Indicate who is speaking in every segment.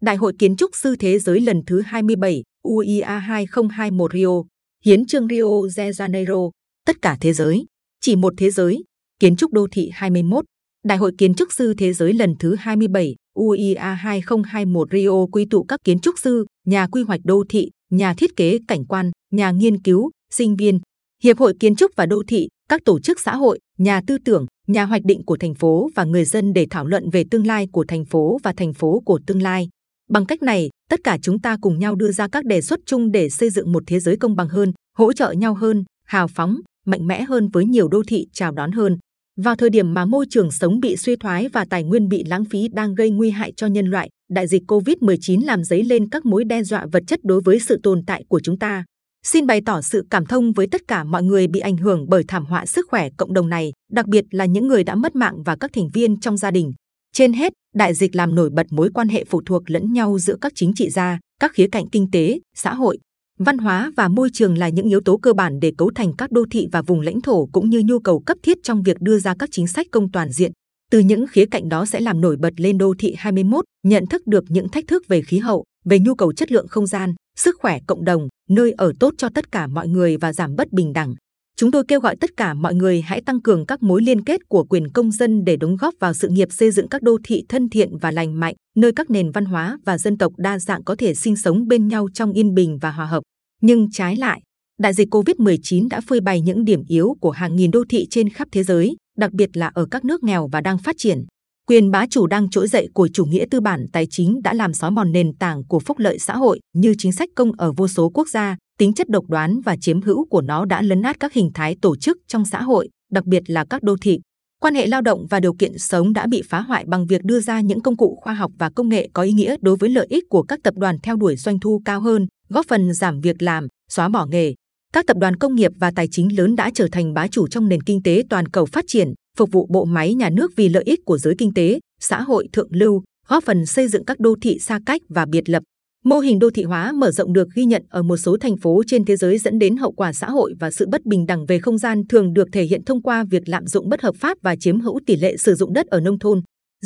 Speaker 1: Đại hội Kiến trúc sư Thế giới lần thứ 27 UIA 2021 Rio, Hiến trương Rio de Janeiro, tất cả thế giới, chỉ một thế giới, Kiến trúc đô thị 21, Đại hội Kiến trúc sư Thế giới lần thứ 27 UIA 2021 Rio quy tụ các kiến trúc sư, nhà quy hoạch đô thị, nhà thiết kế cảnh quan, nhà nghiên cứu, sinh viên, hiệp hội kiến trúc và đô thị, các tổ chức xã hội, nhà tư tưởng, nhà hoạch định của thành phố và người dân để thảo luận về tương lai của thành phố và thành phố của tương lai. Bằng cách này, tất cả chúng ta cùng nhau đưa ra các đề xuất chung để xây dựng một thế giới công bằng hơn, hỗ trợ nhau hơn, hào phóng, mạnh mẽ hơn với nhiều đô thị chào đón hơn. Vào thời điểm mà môi trường sống bị suy thoái và tài nguyên bị lãng phí đang gây nguy hại cho nhân loại, đại dịch COVID-19 làm dấy lên các mối đe dọa vật chất đối với sự tồn tại của chúng ta. Xin bày tỏ sự cảm thông với tất cả mọi người bị ảnh hưởng bởi thảm họa sức khỏe cộng đồng này, đặc biệt là những người đã mất mạng và các thành viên trong gia đình. Trên hết, đại dịch làm nổi bật mối quan hệ phụ thuộc lẫn nhau giữa các chính trị gia, các khía cạnh kinh tế, xã hội, văn hóa và môi trường là những yếu tố cơ bản để cấu thành các đô thị và vùng lãnh thổ cũng như nhu cầu cấp thiết trong việc đưa ra các chính sách công toàn diện. Từ những khía cạnh đó sẽ làm nổi bật lên đô thị 21, nhận thức được những thách thức về khí hậu, về nhu cầu chất lượng không gian, sức khỏe cộng đồng, nơi ở tốt cho tất cả mọi người và giảm bất bình đẳng. Chúng tôi kêu gọi tất cả mọi người hãy tăng cường các mối liên kết của quyền công dân để đóng góp vào sự nghiệp xây dựng các đô thị thân thiện và lành mạnh, nơi các nền văn hóa và dân tộc đa dạng có thể sinh sống bên nhau trong yên bình và hòa hợp. Nhưng trái lại, đại dịch COVID-19 đã phơi bày những điểm yếu của hàng nghìn đô thị trên khắp thế giới, đặc biệt là ở các nước nghèo và đang phát triển. Quyền bá chủ đang trỗi dậy của chủ nghĩa tư bản tài chính đã làm xói mòn nền tảng của phúc lợi xã hội như chính sách công ở vô số quốc gia, tính chất độc đoán và chiếm hữu của nó đã lấn át các hình thái tổ chức trong xã hội, đặc biệt là các đô thị. Quan hệ lao động và điều kiện sống đã bị phá hoại bằng việc đưa ra những công cụ khoa học và công nghệ có ý nghĩa đối với lợi ích của các tập đoàn theo đuổi doanh thu cao hơn, góp phần giảm việc làm, xóa bỏ nghề. Các tập đoàn công nghiệp và tài chính lớn đã trở thành bá chủ trong nền kinh tế toàn cầu phát triển, phục vụ bộ máy nhà nước vì lợi ích của giới kinh tế, xã hội thượng lưu, góp phần xây dựng các đô thị xa cách và biệt lập. Mô hình đô thị hóa mở rộng được ghi nhận ở một số thành phố trên thế giới dẫn đến hậu quả xã hội và sự bất bình đẳng về không gian thường được thể hiện thông qua việc lạm dụng bất hợp pháp và chiếm hữu tỷ lệ sử dụng đất ở nông thôn,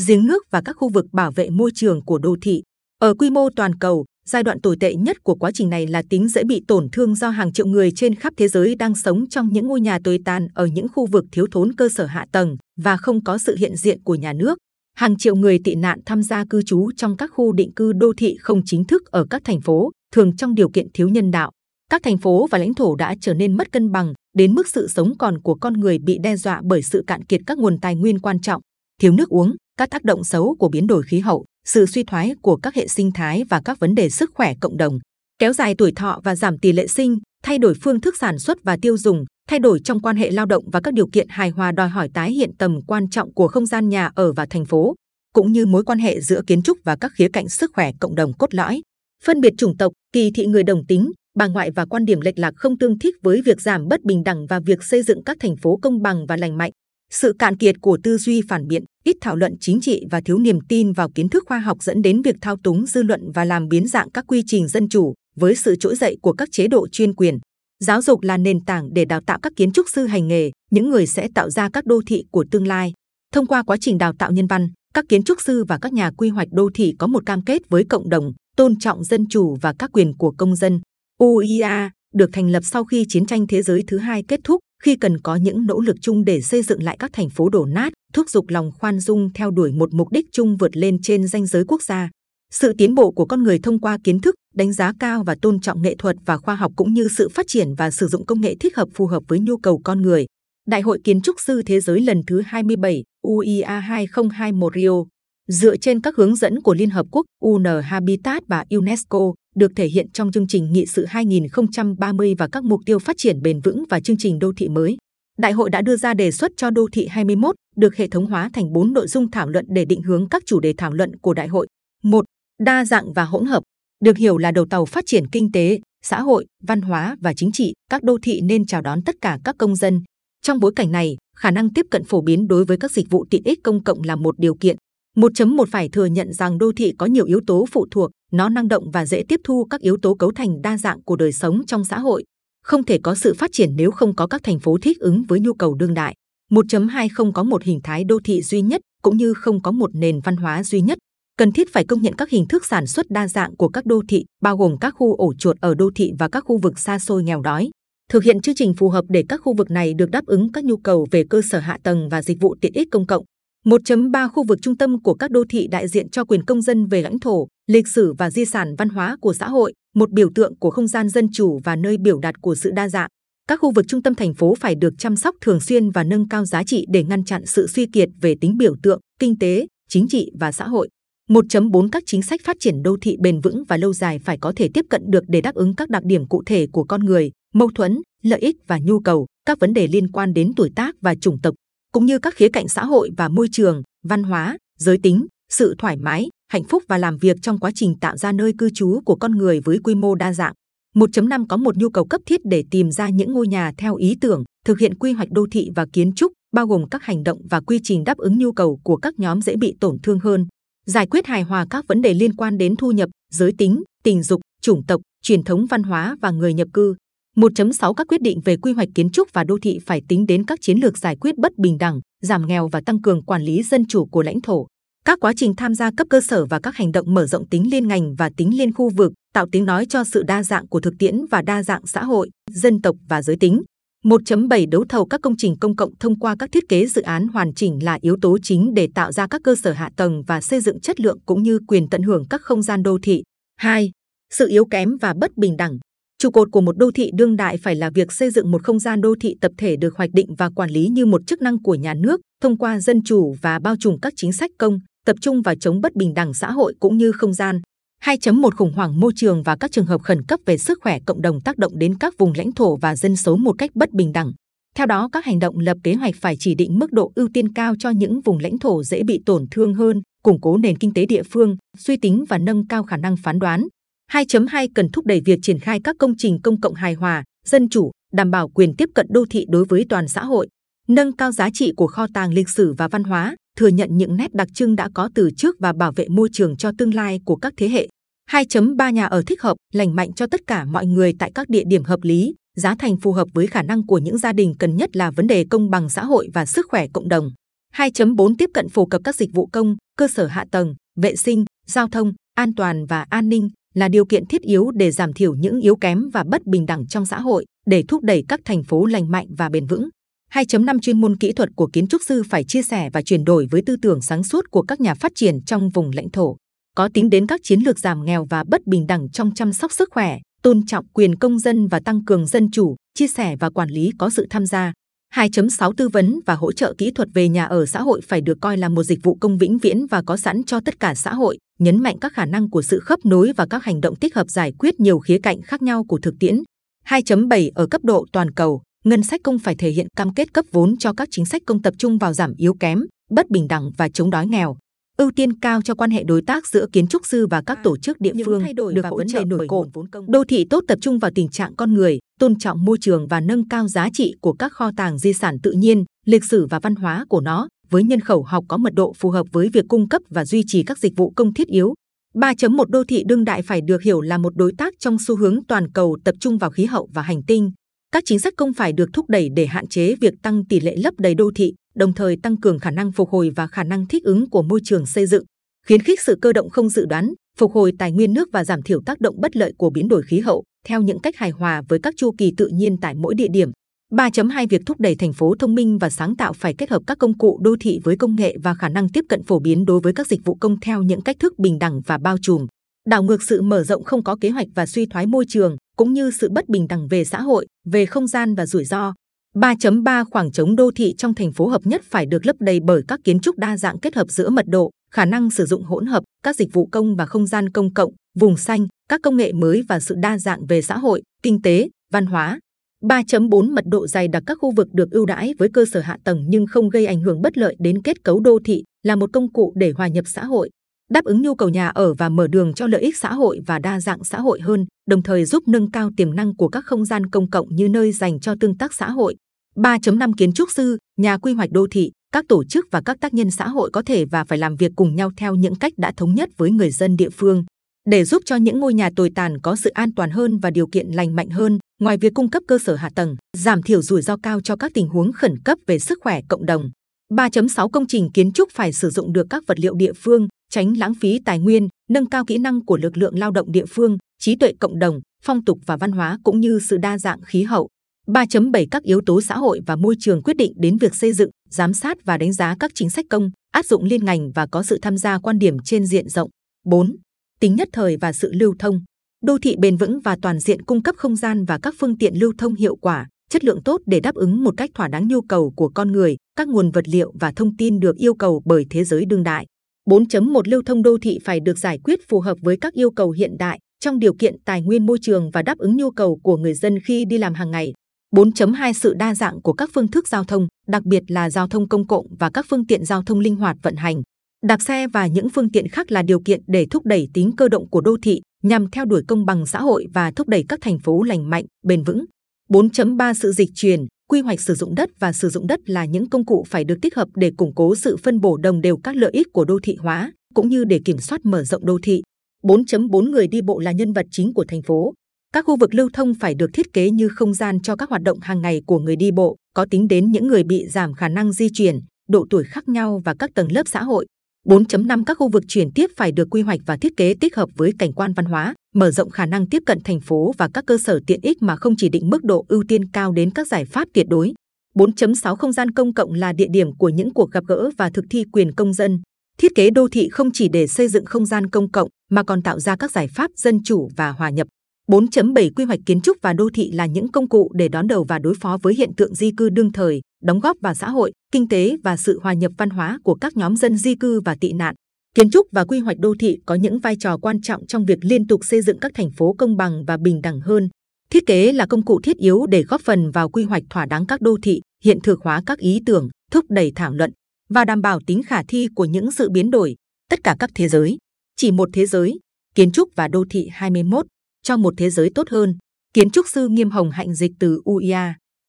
Speaker 1: giếng nước và các khu vực bảo vệ môi trường của đô thị. Ở quy mô toàn cầu, giai đoạn tồi tệ nhất của quá trình này là tính dễ bị tổn thương do hàng triệu người trên khắp thế giới đang sống trong những ngôi nhà tồi tàn ở những khu vực thiếu thốn cơ sở hạ tầng và không có sự hiện diện của nhà nước. Hàng triệu người tị nạn tham gia cư trú trong các khu định cư đô thị không chính thức ở các thành phố, thường trong điều kiện thiếu nhân đạo. Các thành phố và lãnh thổ đã trở nên mất cân bằng, đến mức sự sống còn của con người bị đe dọa bởi sự cạn kiệt các nguồn tài nguyên quan trọng, thiếu nước uống, các tác động xấu của biến đổi khí hậu, sự suy thoái của các hệ sinh thái và các vấn đề sức khỏe cộng đồng, kéo dài tuổi thọ và giảm tỷ lệ sinh, thay đổi phương thức sản xuất và tiêu dùng, thay đổi trong quan hệ lao động và các điều kiện hài hòa đòi hỏi tái hiện tầm quan trọng của không gian nhà ở và thành phố, cũng như mối quan hệ giữa kiến trúc và các khía cạnh sức khỏe cộng đồng cốt lõi. Phân biệt chủng tộc, kỳ thị người đồng tính, bà ngoại và quan điểm lệch lạc không tương thích với việc giảm bất bình đẳng và việc xây dựng các thành phố công bằng và lành mạnh. Sự cạn kiệt của tư duy phản biện, ít thảo luận chính trị và thiếu niềm tin vào kiến thức khoa học dẫn đến việc thao túng dư luận và làm biến dạng các quy trình dân chủ với sự trỗi dậy của các chế độ chuyên quyền. Giáo dục là nền tảng để đào tạo các kiến trúc sư hành nghề, những người sẽ tạo ra các đô thị của tương lai. Thông qua quá trình đào tạo nhân văn, các kiến trúc sư và các nhà quy hoạch đô thị có một cam kết với cộng đồng, tôn trọng dân chủ và các quyền của công dân. UIA được thành lập sau khi chiến tranh thế giới thứ hai kết thúc, khi cần có những nỗ lực chung để xây dựng lại các thành phố đổ nát, thúc giục lòng khoan dung theo đuổi một mục đích chung vượt lên trên danh giới quốc gia. Sự tiến bộ của con người thông qua kiến thức, đánh giá cao và tôn trọng nghệ thuật và khoa học cũng như sự phát triển và sử dụng công nghệ thích hợp phù hợp với nhu cầu con người. Đại hội Kiến trúc sư Thế giới lần thứ 27 UIA 2021 Rio dựa trên các hướng dẫn của Liên Hợp Quốc, UN Habitat và UNESCO được thể hiện trong chương trình nghị sự 2030 và các mục tiêu phát triển bền vững và chương trình đô thị mới. Đại hội đã đưa ra đề xuất cho đô thị 21 được hệ thống hóa thành 4 nội dung thảo luận để định hướng các chủ đề thảo luận của đại hội. 1. Đa dạng và hỗn hợp, được hiểu là đầu tàu phát triển kinh tế, xã hội, văn hóa và chính trị, các đô thị nên chào đón tất cả các công dân. Trong bối cảnh này, khả năng tiếp cận phổ biến đối với các dịch vụ tiện ích công cộng là một điều kiện. 1.1 phải thừa nhận rằng đô thị có nhiều yếu tố phụ thuộc, nó năng động và dễ tiếp thu các yếu tố cấu thành đa dạng của đời sống trong xã hội. Không thể có sự phát triển nếu không có các thành phố thích ứng với nhu cầu đương đại. 1.2 không có một hình thái đô thị duy nhất, cũng như không có một nền văn hóa duy nhất cần thiết phải công nhận các hình thức sản xuất đa dạng của các đô thị, bao gồm các khu ổ chuột ở đô thị và các khu vực xa xôi nghèo đói. Thực hiện chương trình phù hợp để các khu vực này được đáp ứng các nhu cầu về cơ sở hạ tầng và dịch vụ tiện ích công cộng. 1.3 Khu vực trung tâm của các đô thị đại diện cho quyền công dân về lãnh thổ, lịch sử và di sản văn hóa của xã hội, một biểu tượng của không gian dân chủ và nơi biểu đạt của sự đa dạng. Các khu vực trung tâm thành phố phải được chăm sóc thường xuyên và nâng cao giá trị để ngăn chặn sự suy kiệt về tính biểu tượng, kinh tế, chính trị và xã hội. 1.4 Các chính sách phát triển đô thị bền vững và lâu dài phải có thể tiếp cận được để đáp ứng các đặc điểm cụ thể của con người, mâu thuẫn, lợi ích và nhu cầu, các vấn đề liên quan đến tuổi tác và chủng tộc, cũng như các khía cạnh xã hội và môi trường, văn hóa, giới tính, sự thoải mái, hạnh phúc và làm việc trong quá trình tạo ra nơi cư trú của con người với quy mô đa dạng. 1.5 có một nhu cầu cấp thiết để tìm ra những ngôi nhà theo ý tưởng, thực hiện quy hoạch đô thị và kiến trúc, bao gồm các hành động và quy trình đáp ứng nhu cầu của các nhóm dễ bị tổn thương hơn. Giải quyết hài hòa các vấn đề liên quan đến thu nhập, giới tính, tình dục, chủng tộc, truyền thống văn hóa và người nhập cư. 1.6 Các quyết định về quy hoạch kiến trúc và đô thị phải tính đến các chiến lược giải quyết bất bình đẳng, giảm nghèo và tăng cường quản lý dân chủ của lãnh thổ. Các quá trình tham gia cấp cơ sở và các hành động mở rộng tính liên ngành và tính liên khu vực, tạo tiếng nói cho sự đa dạng của thực tiễn và đa dạng xã hội, dân tộc và giới tính. 1.7 Đấu thầu các công trình công cộng thông qua các thiết kế dự án hoàn chỉnh là yếu tố chính để tạo ra các cơ sở hạ tầng và xây dựng chất lượng cũng như quyền tận hưởng các không gian đô thị. 2. Sự yếu kém và bất bình đẳng. Trụ cột của một đô thị đương đại phải là việc xây dựng một không gian đô thị tập thể được hoạch định và quản lý như một chức năng của nhà nước, thông qua dân chủ và bao trùm các chính sách công, tập trung vào chống bất bình đẳng xã hội cũng như không gian. 2.1 khủng hoảng môi trường và các trường hợp khẩn cấp về sức khỏe cộng đồng tác động đến các vùng lãnh thổ và dân số một cách bất bình đẳng. Theo đó, các hành động lập kế hoạch phải chỉ định mức độ ưu tiên cao cho những vùng lãnh thổ dễ bị tổn thương hơn, củng cố nền kinh tế địa phương, suy tính và nâng cao khả năng phán đoán. 2.2 cần thúc đẩy việc triển khai các công trình công cộng hài hòa, dân chủ, đảm bảo quyền tiếp cận đô thị đối với toàn xã hội, nâng cao giá trị của kho tàng lịch sử và văn hóa, thừa nhận những nét đặc trưng đã có từ trước và bảo vệ môi trường cho tương lai của các thế hệ. 2.3 Nhà ở thích hợp, lành mạnh cho tất cả mọi người tại các địa điểm hợp lý, giá thành phù hợp với khả năng của những gia đình cần nhất là vấn đề công bằng xã hội và sức khỏe cộng đồng. 2.4 Tiếp cận phổ cập các dịch vụ công, cơ sở hạ tầng, vệ sinh, giao thông, an toàn và an ninh là điều kiện thiết yếu để giảm thiểu những yếu kém và bất bình đẳng trong xã hội, để thúc đẩy các thành phố lành mạnh và bền vững. 2.5 chuyên môn kỹ thuật của kiến trúc sư phải chia sẻ và chuyển đổi với tư tưởng sáng suốt của các nhà phát triển trong vùng lãnh thổ, có tính đến các chiến lược giảm nghèo và bất bình đẳng trong chăm sóc sức khỏe, tôn trọng quyền công dân và tăng cường dân chủ, chia sẻ và quản lý có sự tham gia. 2.6 Tư vấn và hỗ trợ kỹ thuật về nhà ở xã hội phải được coi là một dịch vụ công vĩnh viễn và có sẵn cho tất cả xã hội, nhấn mạnh các khả năng của sự khớp nối và các hành động tích hợp giải quyết nhiều khía cạnh khác nhau của thực tiễn. 2.7 Ở cấp độ toàn cầu, ngân sách công phải thể hiện cam kết cấp vốn cho các chính sách công tập trung vào giảm yếu kém, bất bình đẳng và chống đói nghèo. Ưu tiên cao cho quan hệ đối tác giữa kiến trúc sư và các tổ chức địa phương được hỗ trợ nổi cộm. Đô thị tốt tập trung vào tình trạng con người, tôn trọng môi trường và nâng cao giá trị của các kho tàng di sản tự nhiên, lịch sử và văn hóa của nó, với nhân khẩu học có mật độ phù hợp với việc cung cấp và duy trì các dịch vụ công thiết yếu. 3.1 Đô thị đương đại phải được hiểu là một đối tác trong xu hướng toàn cầu tập trung vào khí hậu và hành tinh, các chính sách công phải được thúc đẩy để hạn chế việc tăng tỷ lệ lấp đầy đô thị, đồng thời tăng cường khả năng phục hồi và khả năng thích ứng của môi trường xây dựng, khuyến khích sự cơ động không dự đoán, phục hồi tài nguyên nước và giảm thiểu tác động bất lợi của biến đổi khí hậu theo những cách hài hòa với các chu kỳ tự nhiên tại mỗi địa điểm. 3.2 Việc thúc đẩy thành phố thông minh và sáng tạo phải kết hợp các công cụ đô thị với công nghệ và khả năng tiếp cận phổ biến đối với các dịch vụ công theo những cách thức bình đẳng và bao trùm. Đảo ngược sự mở rộng không có kế hoạch và suy thoái môi trường, cũng như sự bất bình đẳng về xã hội, về không gian và rủi ro. 3.3 Khoảng trống đô thị trong thành phố hợp nhất phải được lấp đầy bởi các kiến trúc đa dạng kết hợp giữa mật độ, khả năng sử dụng hỗn hợp, các dịch vụ công và không gian công cộng, vùng xanh, các công nghệ mới và sự đa dạng về xã hội, kinh tế, văn hóa. 3.4 Mật độ dày đặc các khu vực được ưu đãi với cơ sở hạ tầng nhưng không gây ảnh hưởng bất lợi đến kết cấu đô thị là một công cụ để hòa nhập xã hội, đáp ứng nhu cầu nhà ở và mở đường cho lợi ích xã hội và đa dạng xã hội hơn, đồng thời giúp nâng cao tiềm năng của các không gian công cộng như nơi dành cho tương tác xã hội. 3.5 Kiến trúc sư, nhà quy hoạch đô thị, các tổ chức và các tác nhân xã hội có thể và phải làm việc cùng nhau theo những cách đã thống nhất với người dân địa phương. Để giúp cho những ngôi nhà tồi tàn có sự an toàn hơn và điều kiện lành mạnh hơn, ngoài việc cung cấp cơ sở hạ tầng, giảm thiểu rủi ro cao cho các tình huống khẩn cấp về sức khỏe cộng đồng. 3.6 Công trình kiến trúc phải sử dụng được các vật liệu địa phương, tránh lãng phí tài nguyên, nâng cao kỹ năng của lực lượng lao động địa phương, trí tuệ cộng đồng, phong tục và văn hóa cũng như sự đa dạng khí hậu. 3.7 Các yếu tố xã hội và môi trường quyết định đến việc xây dựng, giám sát và đánh giá các chính sách công, áp dụng liên ngành và có sự tham gia quan điểm trên diện rộng. 4. Tính nhất thời và sự lưu thông. Đô thị bền vững và toàn diện cung cấp không gian và các phương tiện lưu thông hiệu quả, chất lượng tốt để đáp ứng một cách thỏa đáng nhu cầu của con người, các nguồn vật liệu và thông tin được yêu cầu bởi thế giới đương đại. 4.1 Lưu thông đô thị phải được giải quyết phù hợp với các yêu cầu hiện đại trong điều kiện tài nguyên môi trường và đáp ứng nhu cầu của người dân khi đi làm hàng ngày. 4.2 Sự đa dạng của các phương thức giao thông, đặc biệt là giao thông công cộng và các phương tiện giao thông linh hoạt vận hành. Đạp xe và những phương tiện khác là điều kiện để thúc đẩy tính cơ động của đô thị nhằm theo đuổi công bằng xã hội và thúc đẩy các thành phố lành mạnh, bền vững. 4.3 Sự dịch chuyển, quy hoạch sử dụng đất và sử dụng đất là những công cụ phải được tích hợp để củng cố sự phân bổ đồng đều các lợi ích của đô thị hóa, cũng như để kiểm soát mở rộng đô thị. 4.4 Người đi bộ là nhân vật chính của thành phố. Các khu vực lưu thông phải được thiết kế như không gian cho các hoạt động hàng ngày của người đi bộ, có tính đến những người bị giảm khả năng di chuyển, độ tuổi khác nhau và các tầng lớp xã hội. 4.5 Các khu vực chuyển tiếp phải được quy hoạch và thiết kế tích hợp với cảnh quan văn hóa, mở rộng khả năng tiếp cận thành phố và các cơ sở tiện ích mà không chỉ định mức độ ưu tiên cao đến các giải pháp tuyệt đối. 4.6 Không gian công cộng là địa điểm của những cuộc gặp gỡ và thực thi quyền công dân. Thiết kế đô thị không chỉ để xây dựng không gian công cộng mà còn tạo ra các giải pháp dân chủ và hòa nhập. 4.7 Quy hoạch kiến trúc và đô thị là những công cụ để đón đầu và đối phó với hiện tượng di cư đương thời, đóng góp vào xã hội, kinh tế và sự hòa nhập văn hóa của các nhóm dân di cư và tị nạn. Kiến trúc và quy hoạch đô thị có những vai trò quan trọng trong việc liên tục xây dựng các thành phố công bằng và bình đẳng hơn. Thiết kế là công cụ thiết yếu để góp phần vào quy hoạch thỏa đáng các đô thị, hiện thực hóa các ý tưởng, thúc đẩy thảo luận và đảm bảo tính khả thi của những sự biến đổi. Tất cả các thế giới, chỉ một thế giới, kiến trúc và đô thị 21 cho một thế giới tốt hơn. Kiến trúc sư Nghiêm Hồng Hạnh dịch từ UIA